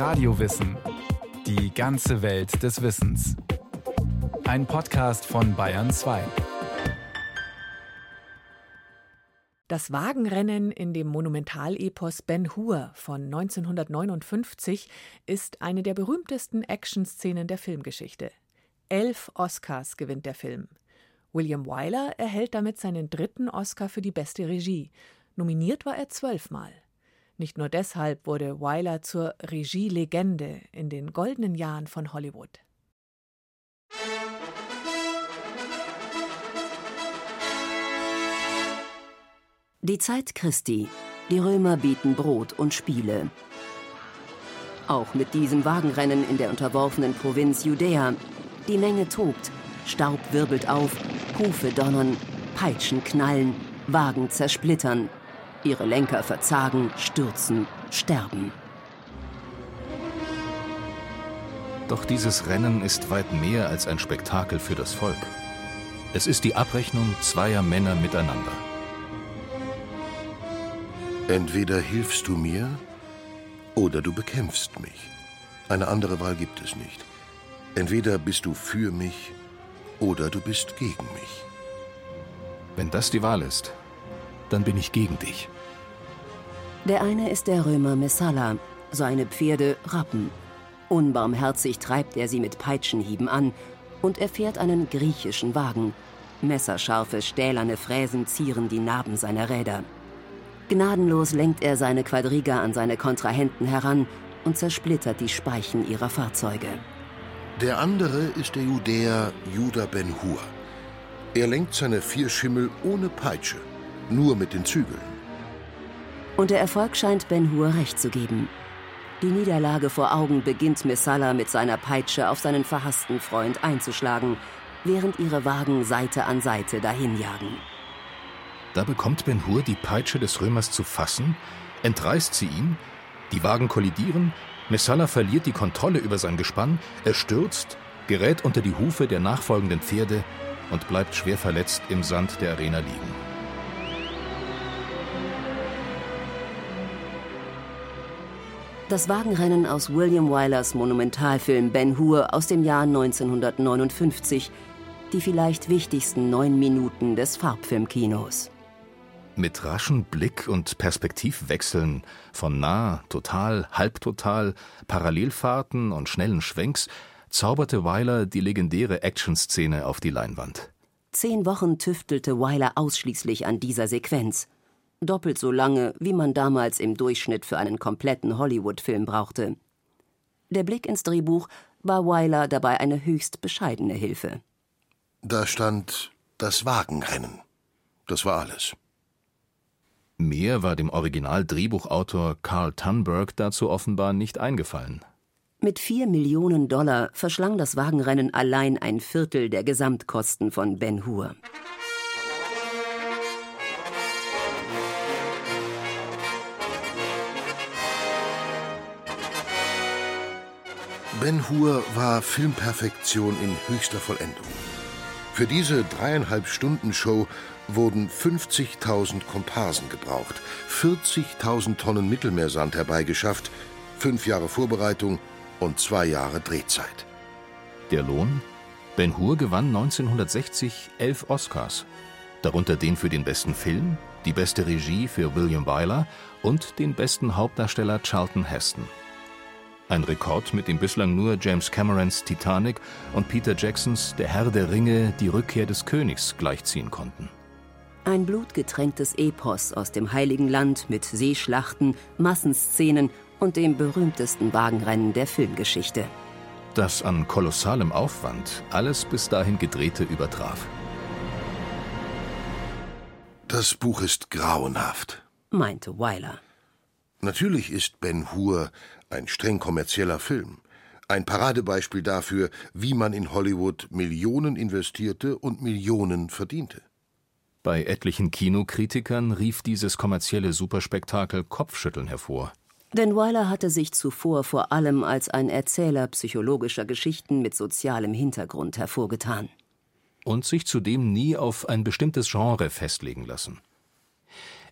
Radiowissen. Die ganze Welt des Wissens. Ein Podcast von Bayern 2. Das Wagenrennen in dem Monumentalepos Ben Hur von 1959 ist eine der berühmtesten Actionszenen der Filmgeschichte. Elf Oscars gewinnt der Film. William Wyler erhält damit seinen dritten Oscar für die beste Regie. Nominiert war er zwölfmal. Nicht nur deshalb wurde Wyler zur Regielegende in den goldenen Jahren von Hollywood. Die Zeit Christi. Die Römer bieten Brot und Spiele. Auch mit diesem Wagenrennen in der unterworfenen Provinz Judäa. Die Menge tobt, Staub wirbelt auf, Hufe donnern, Peitschen knallen, Wagen zersplittern, Ihre Lenker verzagen, stürzen, sterben. Doch dieses Rennen ist weit mehr als ein Spektakel für das Volk. Es ist die Abrechnung zweier Männer miteinander. Entweder hilfst du mir oder du bekämpfst mich. Eine andere Wahl gibt es nicht. Entweder bist du für mich oder du bist gegen mich. Wenn das die Wahl ist, dann bin ich gegen dich. Der eine ist der Römer Messala, seine Pferde Rappen. Unbarmherzig treibt er sie mit Peitschenhieben an und er fährt einen griechischen Wagen. Messerscharfe, stählerne Fräsen zieren die Narben seiner Räder. Gnadenlos lenkt er seine Quadriga an seine Kontrahenten heran und zersplittert die Speichen ihrer Fahrzeuge. Der andere ist der Judäer Judah ben Hur. Er lenkt seine vier Schimmel ohne Peitsche nur mit den Zügeln. Und der Erfolg scheint Ben Hur recht zu geben. Die Niederlage vor Augen beginnt Messala mit seiner Peitsche auf seinen verhassten Freund einzuschlagen, während ihre Wagen Seite an Seite dahinjagen. Da bekommt Ben Hur die Peitsche des Römers zu fassen, entreißt sie ihm, die Wagen kollidieren, Messala verliert die Kontrolle über sein Gespann, er stürzt, gerät unter die Hufe der nachfolgenden Pferde und bleibt schwer verletzt im Sand der Arena liegen. Das Wagenrennen aus William Wylers Monumentalfilm Ben Hur aus dem Jahr 1959, die vielleicht wichtigsten neun Minuten des Farbfilmkinos. Mit raschen Blick- und Perspektivwechseln von nah, total, halbtotal, Parallelfahrten und schnellen Schwenks zauberte Wyler die legendäre Actionszene auf die Leinwand. Zehn Wochen tüftelte Wyler ausschließlich an dieser Sequenz – doppelt so lange, wie man damals im Durchschnitt für einen kompletten Hollywood-Film brauchte. Der Blick ins Drehbuch war Wyler dabei eine höchst bescheidene Hilfe. Da stand das Wagenrennen. Das war alles. Mehr war dem Original-Drehbuchautor Carl Tunberg dazu offenbar nicht eingefallen. Mit vier Millionen Dollar verschlang das Wagenrennen allein ein Viertel der Gesamtkosten von Ben Hur. Ben Hur war Filmperfektion in höchster Vollendung. Für diese dreieinhalb Stunden Show wurden 50.000 Komparsen gebraucht, 40.000 Tonnen Mittelmeersand herbeigeschafft, fünf Jahre Vorbereitung und zwei Jahre Drehzeit. Der Lohn? Ben Hur gewann 1960 elf Oscars, darunter den für den besten Film, die beste Regie für William Wyler und den besten Hauptdarsteller Charlton Heston. Ein Rekord, mit dem bislang nur James Camerons Titanic und Peter Jacksons Der Herr der Ringe die Rückkehr des Königs gleichziehen konnten. Ein blutgetränktes Epos aus dem Heiligen Land mit Seeschlachten, Massenszenen und dem berühmtesten Wagenrennen der Filmgeschichte. Das an kolossalem Aufwand alles bis dahin Gedrehte übertraf. Das Buch ist grauenhaft, meinte Weiler. Natürlich ist Ben Hur ein streng kommerzieller Film. Ein Paradebeispiel dafür, wie man in Hollywood Millionen investierte und Millionen verdiente. Bei etlichen Kinokritikern rief dieses kommerzielle Superspektakel Kopfschütteln hervor. Denn Weiler hatte sich zuvor vor allem als ein Erzähler psychologischer Geschichten mit sozialem Hintergrund hervorgetan. Und sich zudem nie auf ein bestimmtes Genre festlegen lassen.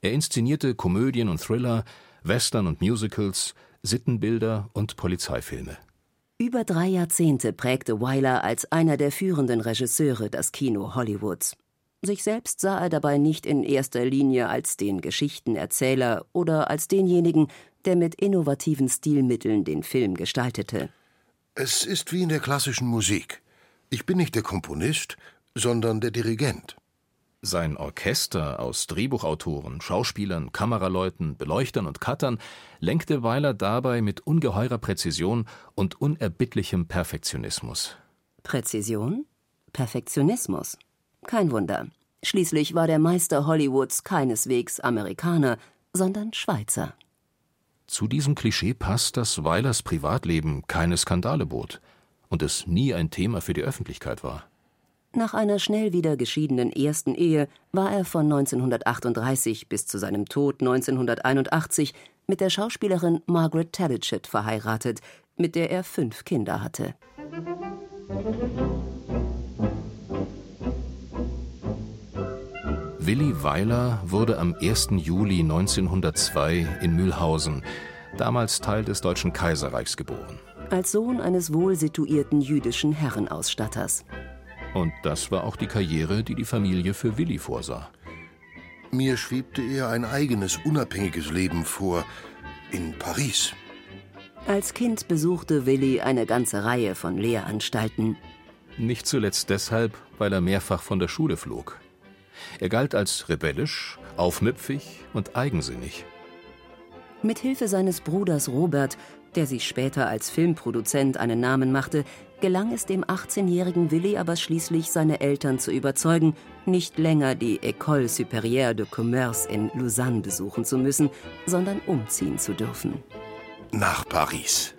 Er inszenierte Komödien und Thriller, Western und Musicals, Sittenbilder und Polizeifilme. Über drei Jahrzehnte prägte Wyler als einer der führenden Regisseure das Kino Hollywoods. Sich selbst sah er dabei nicht in erster Linie als den Geschichtenerzähler oder als denjenigen, der mit innovativen Stilmitteln den Film gestaltete. Es ist wie in der klassischen Musik. Ich bin nicht der Komponist, sondern der Dirigent. Sein Orchester aus Drehbuchautoren, Schauspielern, Kameraleuten, Beleuchtern und Cuttern lenkte Weiler dabei mit ungeheurer Präzision und unerbittlichem Perfektionismus. Präzision? Perfektionismus? Kein Wunder. Schließlich war der Meister Hollywoods keineswegs Amerikaner, sondern Schweizer. Zu diesem Klischee passt, dass Weilers Privatleben keine Skandale bot und es nie ein Thema für die Öffentlichkeit war. Nach einer schnell wieder geschiedenen ersten Ehe war er von 1938 bis zu seinem Tod 1981 mit der Schauspielerin Margaret Talichet verheiratet, mit der er fünf Kinder hatte. Willi Weiler wurde am 1. Juli 1902 in Mühlhausen, damals Teil des Deutschen Kaiserreichs, geboren. Als Sohn eines wohlsituierten jüdischen Herrenausstatters. Und das war auch die Karriere, die die Familie für Willi vorsah. Mir schwebte eher ein eigenes, unabhängiges Leben vor. In Paris. Als Kind besuchte Willi eine ganze Reihe von Lehranstalten. Nicht zuletzt deshalb, weil er mehrfach von der Schule flog. Er galt als rebellisch, aufmüpfig und eigensinnig. Mit Hilfe seines Bruders Robert, der sich später als Filmproduzent einen Namen machte, gelang es dem 18-jährigen Willi aber schließlich, seine Eltern zu überzeugen, nicht länger die École Supérieure de Commerce in Lausanne besuchen zu müssen, sondern umziehen zu dürfen. Nach Paris.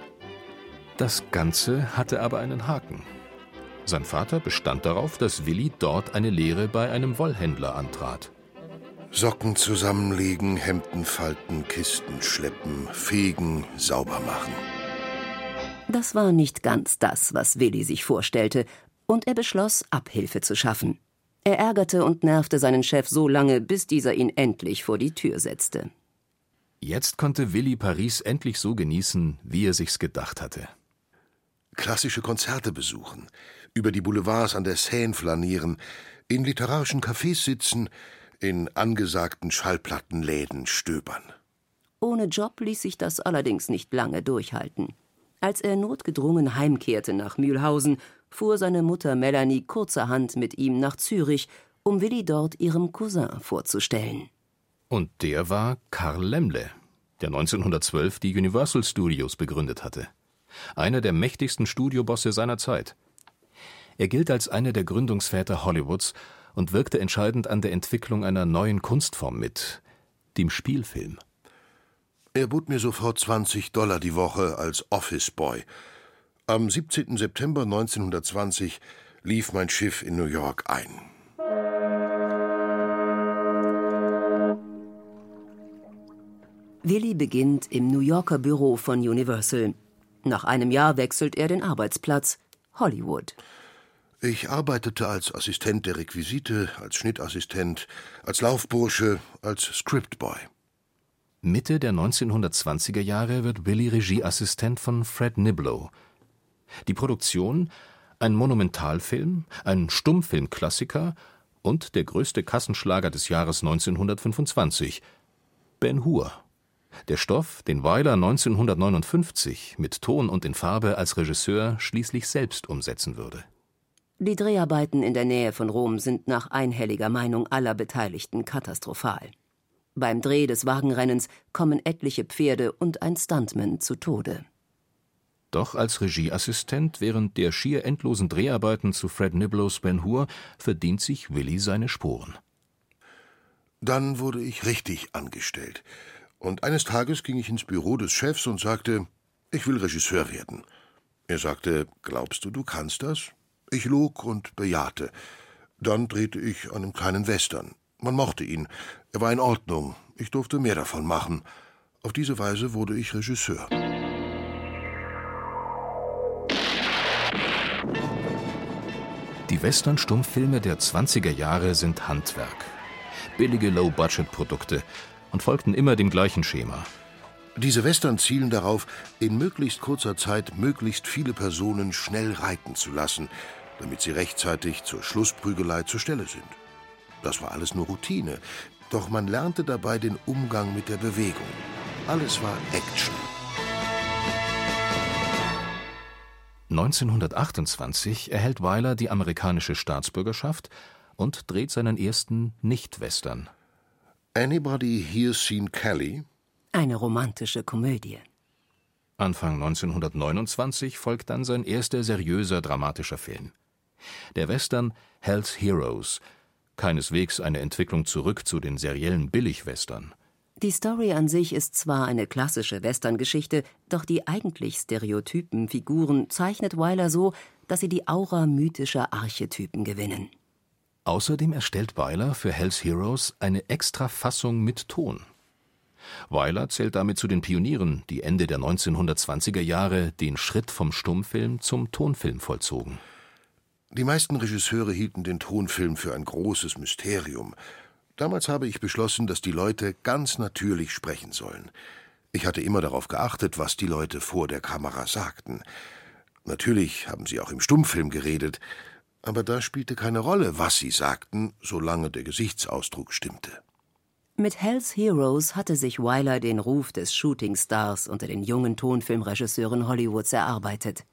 Das Ganze hatte aber einen Haken. Sein Vater bestand darauf, dass Willi dort eine Lehre bei einem Wollhändler antrat. Socken zusammenlegen, Hemden falten, Kisten schleppen, fegen, sauber machen. Das war nicht ganz das, was Willi sich vorstellte, und er beschloss, Abhilfe zu schaffen. Er ärgerte und nervte seinen Chef so lange, bis dieser ihn endlich vor die Tür setzte. Jetzt konnte Willi Paris endlich so genießen, wie er sich's gedacht hatte. Klassische Konzerte besuchen, über die Boulevards an der Seine flanieren, in literarischen Cafés sitzen, in angesagten Schallplattenläden stöbern. Ohne Job ließ sich das allerdings nicht lange durchhalten. Als er notgedrungen heimkehrte nach Mühlhausen, fuhr seine Mutter Melanie kurzerhand mit ihm nach Zürich, um Willi dort ihrem Cousin vorzustellen. Und der war Karl Lemle, der 1912 die Universal Studios begründet hatte. Einer der mächtigsten Studiobosse seiner Zeit. Er gilt als einer der Gründungsväter Hollywoods und wirkte entscheidend an der Entwicklung einer neuen Kunstform mit, dem Spielfilm. Er bot mir sofort 20 Dollar die Woche als Office Boy. Am 17. September 1920 lief mein Schiff in New York ein. Willi beginnt im New Yorker Büro von Universal. Nach einem Jahr wechselt er den Arbeitsplatz Hollywood. Ich arbeitete als Assistent der Requisite, als Schnittassistent, als Laufbursche, als Scriptboy. Mitte der 1920er Jahre wird Willy Regieassistent von Fred Niblo. Die Produktion ein Monumentalfilm, ein Stummfilmklassiker und der größte Kassenschlager des Jahres 1925 Ben Hur. Der Stoff, den Weiler 1959 mit Ton und in Farbe als Regisseur schließlich selbst umsetzen würde. Die Dreharbeiten in der Nähe von Rom sind nach einhelliger Meinung aller Beteiligten katastrophal. Beim Dreh des Wagenrennens kommen etliche Pferde und ein Stuntman zu Tode. Doch als Regieassistent während der schier endlosen Dreharbeiten zu Fred Niblos Ben Hur verdient sich Willy seine Sporen. Dann wurde ich richtig angestellt. Und eines Tages ging ich ins Büro des Chefs und sagte, ich will Regisseur werden. Er sagte, glaubst du, du kannst das? Ich log und bejahte. Dann drehte ich einen kleinen Western. Man mochte ihn. Er war in Ordnung. Ich durfte mehr davon machen. Auf diese Weise wurde ich Regisseur. Die Western-Stummfilme der 20er Jahre sind Handwerk. Billige Low-Budget-Produkte und folgten immer dem gleichen Schema. Diese Western zielen darauf, in möglichst kurzer Zeit möglichst viele Personen schnell reiten zu lassen, damit sie rechtzeitig zur Schlussprügelei zur Stelle sind. Das war alles nur Routine, doch man lernte dabei den Umgang mit der Bewegung. Alles war Action. 1928 erhält Wyler die amerikanische Staatsbürgerschaft und dreht seinen ersten Nicht-Western. Anybody Here Seen Kelly? Eine romantische Komödie. Anfang 1929 folgt dann sein erster seriöser dramatischer Film. Der Western Hell's Heroes, keineswegs eine Entwicklung zurück zu den seriellen Billigwestern. Die Story an sich ist zwar eine klassische Westerngeschichte, doch die eigentlich stereotypen Figuren zeichnet Wyler so, dass sie die Aura mythischer Archetypen gewinnen. Außerdem erstellt Wyler für Hells Heroes eine Extrafassung mit Ton. Wyler zählt damit zu den Pionieren, die Ende der 1920er Jahre den Schritt vom Stummfilm zum Tonfilm vollzogen. Die meisten Regisseure hielten den Tonfilm für ein großes Mysterium, Damals habe ich beschlossen, dass die Leute ganz natürlich sprechen sollen. Ich hatte immer darauf geachtet, was die Leute vor der Kamera sagten. Natürlich haben sie auch im Stummfilm geredet, aber da spielte keine Rolle, was sie sagten, solange der Gesichtsausdruck stimmte. Mit Hells Heroes hatte sich Wyler den Ruf des Shootingstars unter den jungen Tonfilmregisseuren Hollywoods erarbeitet.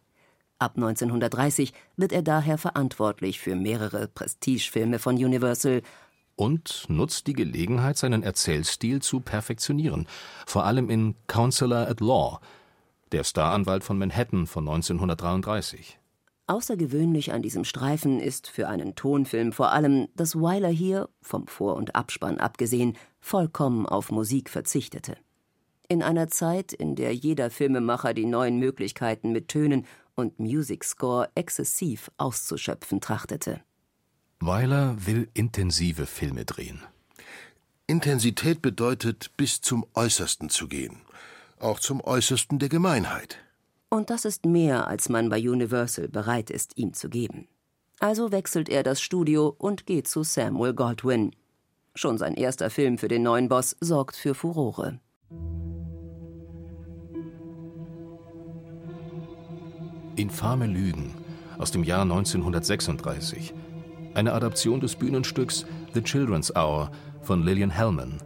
Ab 1930 wird er daher verantwortlich für mehrere Prestigefilme von Universal und nutzt die Gelegenheit, seinen Erzählstil zu perfektionieren, vor allem in Counselor at Law, der Staranwalt von Manhattan von 1933. Außergewöhnlich an diesem Streifen ist für einen Tonfilm vor allem, dass Wyler hier, vom Vor- und Abspann abgesehen, vollkommen auf Musik verzichtete. In einer Zeit, in der jeder Filmemacher die neuen Möglichkeiten mit Tönen und Music Score exzessiv auszuschöpfen trachtete. Weiler will intensive Filme drehen. Intensität bedeutet, bis zum Äußersten zu gehen. Auch zum Äußersten der Gemeinheit. Und das ist mehr, als man bei Universal bereit ist, ihm zu geben. Also wechselt er das Studio und geht zu Samuel Goldwyn. Schon sein erster Film für den neuen Boss sorgt für Furore. Infame Lügen aus dem Jahr 1936 eine Adaption des Bühnenstücks The Children's Hour von Lillian Hellman.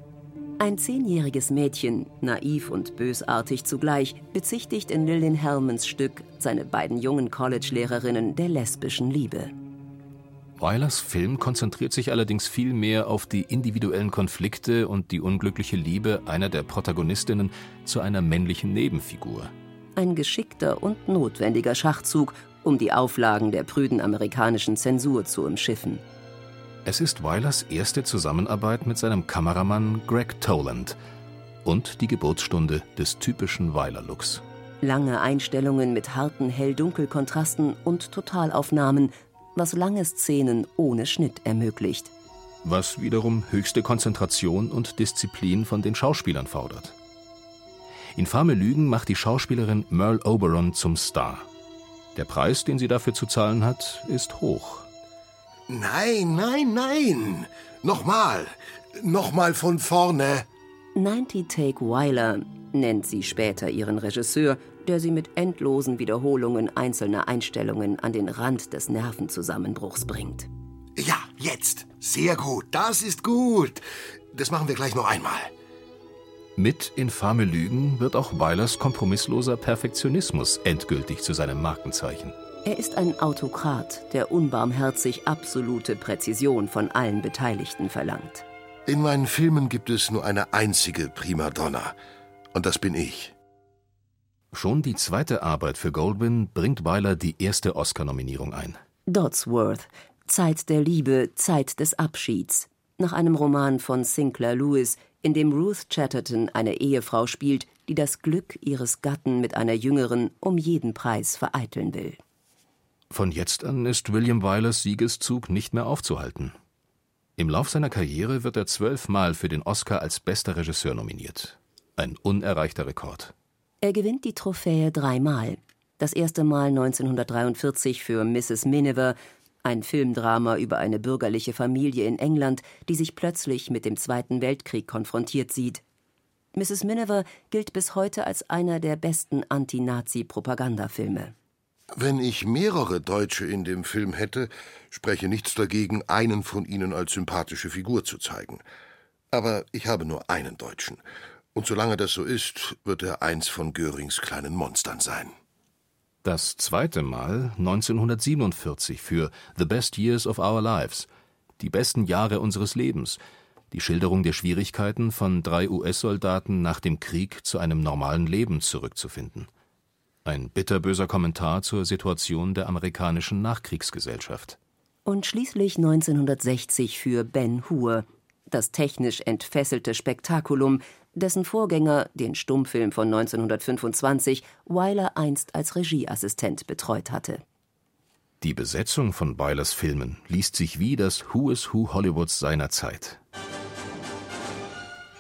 Ein zehnjähriges Mädchen, naiv und bösartig zugleich, bezichtigt in Lillian Hellmans Stück seine beiden jungen College-Lehrerinnen der lesbischen Liebe. Weilers Film konzentriert sich allerdings viel mehr auf die individuellen Konflikte und die unglückliche Liebe einer der Protagonistinnen zu einer männlichen Nebenfigur. Ein geschickter und notwendiger Schachzug, um die Auflagen der prüden amerikanischen Zensur zu umschiffen. Es ist Weilers erste Zusammenarbeit mit seinem Kameramann Greg Toland und die Geburtsstunde des typischen Weiler-Looks. Lange Einstellungen mit harten Hell-Dunkel-Kontrasten und Totalaufnahmen, was lange Szenen ohne Schnitt ermöglicht. Was wiederum höchste Konzentration und Disziplin von den Schauspielern fordert. Infame Lügen macht die Schauspielerin Merle Oberon zum Star. Der Preis, den sie dafür zu zahlen hat, ist hoch. Nein, nein, nein. Nochmal. Nochmal von vorne. 90 Take Weiler nennt sie später ihren Regisseur, der sie mit endlosen Wiederholungen einzelner Einstellungen an den Rand des Nervenzusammenbruchs bringt. Ja, jetzt. Sehr gut. Das ist gut. Das machen wir gleich noch einmal. Mit Infame Lügen wird auch Weilers kompromissloser Perfektionismus endgültig zu seinem Markenzeichen. Er ist ein Autokrat, der unbarmherzig absolute Präzision von allen Beteiligten verlangt. In meinen Filmen gibt es nur eine einzige Primadonna. Und das bin ich. Schon die zweite Arbeit für Goldwyn bringt Weiler die erste Oscar-Nominierung ein. Dodsworth, Zeit der Liebe, Zeit des Abschieds. Nach einem Roman von Sinclair Lewis, in dem Ruth Chatterton eine Ehefrau spielt, die das Glück ihres Gatten mit einer jüngeren um jeden Preis vereiteln will. Von jetzt an ist William Wylers Siegeszug nicht mehr aufzuhalten. Im Lauf seiner Karriere wird er zwölfmal für den Oscar als bester Regisseur nominiert. Ein unerreichter Rekord. Er gewinnt die Trophäe dreimal. Das erste Mal 1943 für Mrs. Miniver, ein Filmdrama über eine bürgerliche Familie in England, die sich plötzlich mit dem Zweiten Weltkrieg konfrontiert sieht. Mrs. Miniver gilt bis heute als einer der besten Anti-Nazi-Propagandafilme. Wenn ich mehrere Deutsche in dem Film hätte, spreche nichts dagegen, einen von ihnen als sympathische Figur zu zeigen. Aber ich habe nur einen Deutschen. Und solange das so ist, wird er eins von Görings kleinen Monstern sein. Das zweite Mal 1947 für The Best Years of Our Lives, die besten Jahre unseres Lebens, die Schilderung der Schwierigkeiten von drei US-Soldaten nach dem Krieg zu einem normalen Leben zurückzufinden. Ein bitterböser Kommentar zur Situation der amerikanischen Nachkriegsgesellschaft. Und schließlich 1960 für Ben Hur, das technisch entfesselte Spektakulum, dessen Vorgänger, den Stummfilm von 1925, Wyler einst als Regieassistent betreut hatte. Die Besetzung von Bylers Filmen liest sich wie das Who is Who Hollywoods seiner Zeit.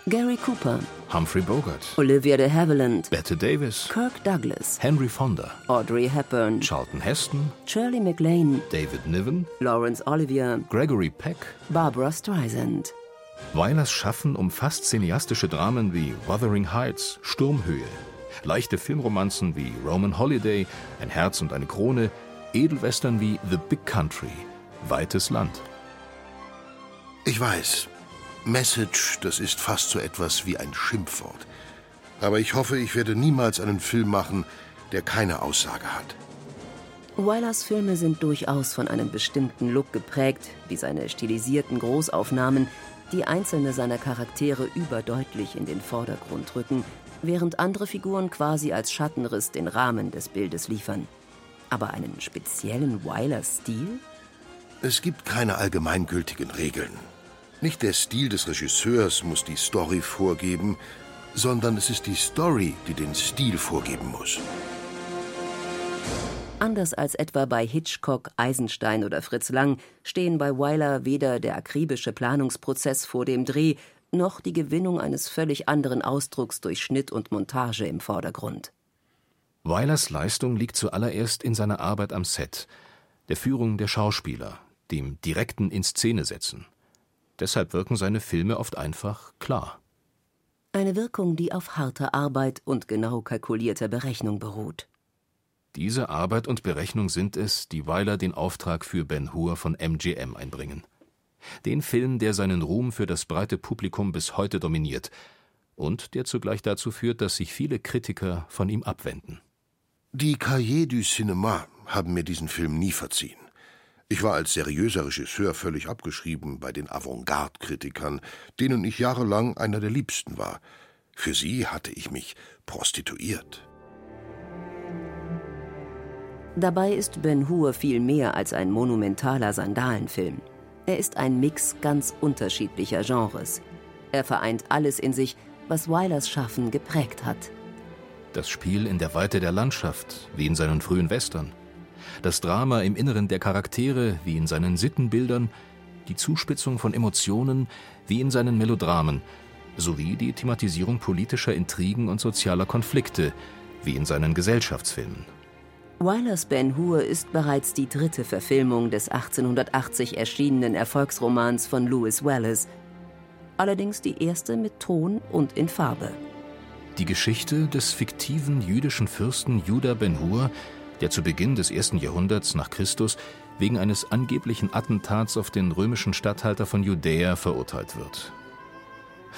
Gary Cooper, Humphrey Bogart, Olivia de Havilland, Bette Davis, Kirk Douglas, Henry Fonda, Audrey Hepburn, Charlton Heston, Shirley MacLaine, David Niven, Laurence Olivier, Gregory Peck. Barbara Streisand. Weilers Schaffen umfasst cineastische Dramen wie Wuthering Heights, Sturmhöhe, leichte Filmromanzen wie Roman Holiday, Ein Herz und eine Krone, Edelwestern wie The Big Country, Weites Land. Ich weiß, Message, das ist fast so etwas wie ein Schimpfwort. Aber ich hoffe, ich werde niemals einen Film machen, der keine Aussage hat. Wylers Filme sind durchaus von einem bestimmten Look geprägt, wie seine stilisierten Großaufnahmen, die einzelne seiner Charaktere überdeutlich in den Vordergrund rücken, während andere Figuren quasi als Schattenriss den Rahmen des Bildes liefern. Aber einen speziellen Wyler-Stil? Es gibt keine allgemeingültigen Regeln. Nicht der Stil des Regisseurs muss die Story vorgeben, sondern es ist die Story, die den Stil vorgeben muss. Anders als etwa bei Hitchcock, Eisenstein oder Fritz Lang stehen bei Wyler weder der akribische Planungsprozess vor dem Dreh noch die Gewinnung eines völlig anderen Ausdrucks durch Schnitt und Montage im Vordergrund. Weilers Leistung liegt zuallererst in seiner Arbeit am Set, der Führung der Schauspieler, dem direkten Inszenesetzen. Deshalb wirken seine Filme oft einfach klar. Eine Wirkung, die auf harter Arbeit und genau kalkulierter Berechnung beruht. Diese Arbeit und Berechnung sind es, die Weiler den Auftrag für Ben Hur von MGM einbringen. Den Film, der seinen Ruhm für das breite Publikum bis heute dominiert und der zugleich dazu führt, dass sich viele Kritiker von ihm abwenden. Die Cahiers du Cinéma haben mir diesen Film nie verziehen. Ich war als seriöser Regisseur völlig abgeschrieben bei den Avantgarde-Kritikern, denen ich jahrelang einer der liebsten war. Für sie hatte ich mich prostituiert. Dabei ist Ben Hur viel mehr als ein monumentaler Sandalenfilm. Er ist ein Mix ganz unterschiedlicher Genres. Er vereint alles in sich, was Weilers Schaffen geprägt hat. Das Spiel in der Weite der Landschaft, wie in seinen frühen Western das Drama im Inneren der Charaktere wie in seinen Sittenbildern, die Zuspitzung von Emotionen wie in seinen Melodramen, sowie die Thematisierung politischer Intrigen und sozialer Konflikte wie in seinen Gesellschaftsfilmen. Weilers Ben Hur ist bereits die dritte Verfilmung des 1880 erschienenen Erfolgsromans von Lewis Wallace, allerdings die erste mit Ton und in Farbe. Die Geschichte des fiktiven jüdischen Fürsten Judah Ben Hur der zu Beginn des ersten Jahrhunderts nach Christus wegen eines angeblichen Attentats auf den römischen Statthalter von Judäa verurteilt wird.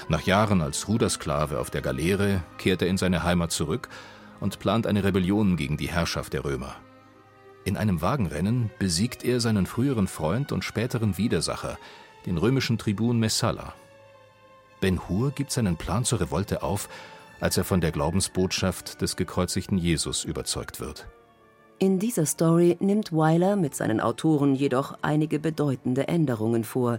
Nach Jahren als Rudersklave auf der Galeere kehrt er in seine Heimat zurück und plant eine Rebellion gegen die Herrschaft der Römer. In einem Wagenrennen besiegt er seinen früheren Freund und späteren Widersacher, den römischen Tribun Messala. Ben Hur gibt seinen Plan zur Revolte auf, als er von der Glaubensbotschaft des gekreuzigten Jesus überzeugt wird. In dieser Story nimmt Wyler mit seinen Autoren jedoch einige bedeutende Änderungen vor.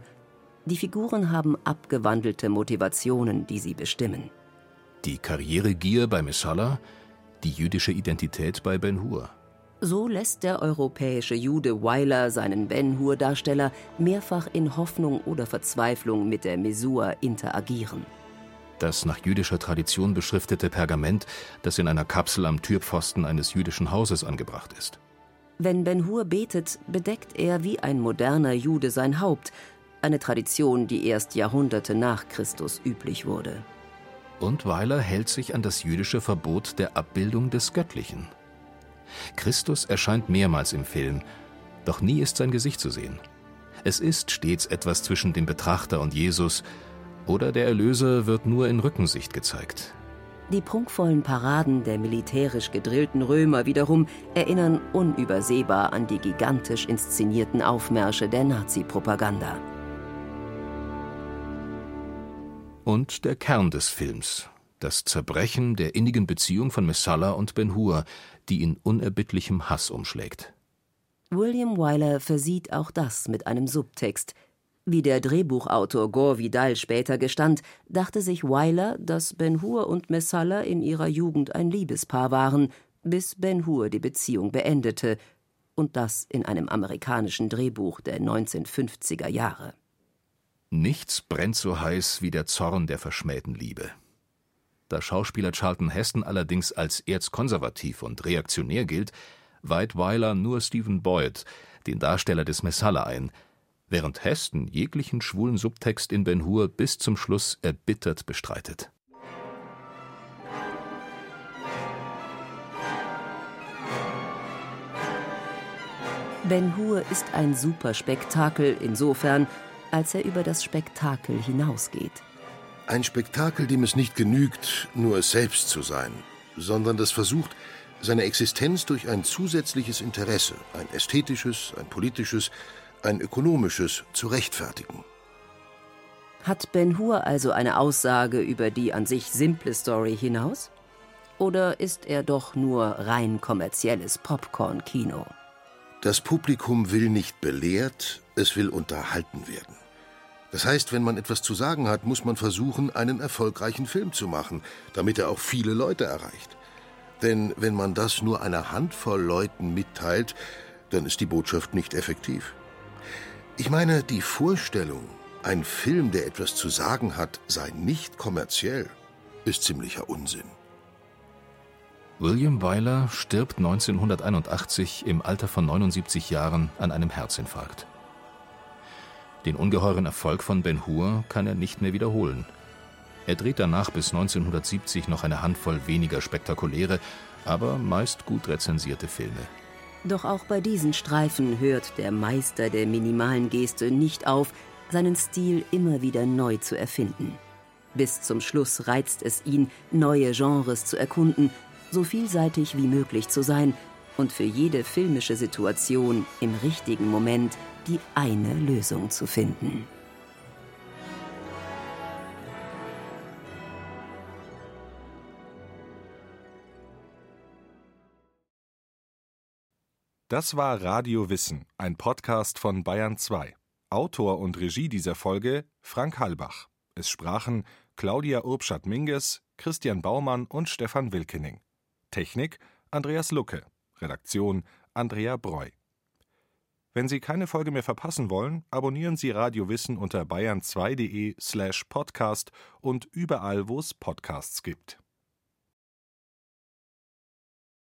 Die Figuren haben abgewandelte Motivationen, die sie bestimmen. Die Karrieregier bei Messala, die jüdische Identität bei Ben Hur. So lässt der europäische Jude Wyler seinen Ben Hur-Darsteller mehrfach in Hoffnung oder Verzweiflung mit der Mesua interagieren das nach jüdischer Tradition beschriftete Pergament, das in einer Kapsel am Türpfosten eines jüdischen Hauses angebracht ist. Wenn Ben Hur betet, bedeckt er wie ein moderner Jude sein Haupt, eine Tradition, die erst Jahrhunderte nach Christus üblich wurde. Und Weiler hält sich an das jüdische Verbot der Abbildung des Göttlichen. Christus erscheint mehrmals im Film, doch nie ist sein Gesicht zu sehen. Es ist stets etwas zwischen dem Betrachter und Jesus, oder der Erlöser wird nur in Rückensicht gezeigt. Die prunkvollen Paraden der militärisch gedrillten Römer wiederum erinnern unübersehbar an die gigantisch inszenierten Aufmärsche der Nazi-Propaganda. Und der Kern des Films, das Zerbrechen der innigen Beziehung von Messala und Ben Hur, die in unerbittlichem Hass umschlägt. William Wyler versieht auch das mit einem Subtext. Wie der Drehbuchautor Gore Vidal später gestand, dachte sich Wyler, dass Ben Hur und Messala in ihrer Jugend ein Liebespaar waren, bis Ben Hur die Beziehung beendete, und das in einem amerikanischen Drehbuch der 1950er Jahre. Nichts brennt so heiß wie der Zorn der verschmähten Liebe. Da Schauspieler Charlton Heston allerdings als erzkonservativ und reaktionär gilt, weiht Weiler nur Stephen Boyd, den Darsteller des Messala, ein, während Heston jeglichen schwulen Subtext in Ben Hur bis zum Schluss erbittert bestreitet. Ben Hur ist ein Superspektakel insofern, als er über das Spektakel hinausgeht. Ein Spektakel, dem es nicht genügt, nur es selbst zu sein, sondern das versucht, seine Existenz durch ein zusätzliches Interesse, ein ästhetisches, ein politisches, ein ökonomisches, zu rechtfertigen. Hat Ben Hur also eine Aussage über die an sich simple Story hinaus? Oder ist er doch nur rein kommerzielles Popcorn-Kino? Das Publikum will nicht belehrt, es will unterhalten werden. Das heißt, wenn man etwas zu sagen hat, muss man versuchen, einen erfolgreichen Film zu machen, damit er auch viele Leute erreicht. Denn wenn man das nur einer Handvoll Leuten mitteilt, dann ist die Botschaft nicht effektiv. Ich meine, die Vorstellung, ein Film, der etwas zu sagen hat, sei nicht kommerziell, ist ziemlicher Unsinn. William Wyler stirbt 1981 im Alter von 79 Jahren an einem Herzinfarkt. Den ungeheuren Erfolg von Ben Hur kann er nicht mehr wiederholen – er dreht danach bis 1970 noch eine Handvoll weniger spektakuläre, aber meist gut rezensierte Filme. Doch auch bei diesen Streifen hört der Meister der minimalen Geste nicht auf, seinen Stil immer wieder neu zu erfinden. Bis zum Schluss reizt es ihn, neue Genres zu erkunden, so vielseitig wie möglich zu sein und für jede filmische Situation im richtigen Moment die eine Lösung zu finden. Das war Radio Wissen, ein Podcast von Bayern 2. Autor und Regie dieser Folge Frank Halbach. Es sprachen Claudia Urbschat-Minges, Christian Baumann und Stefan Wilkening. Technik Andreas Lucke. Redaktion Andrea Breu. Wenn Sie keine Folge mehr verpassen wollen, abonnieren Sie Radio Wissen unter bayern2.de slash podcast und überall, wo es Podcasts gibt.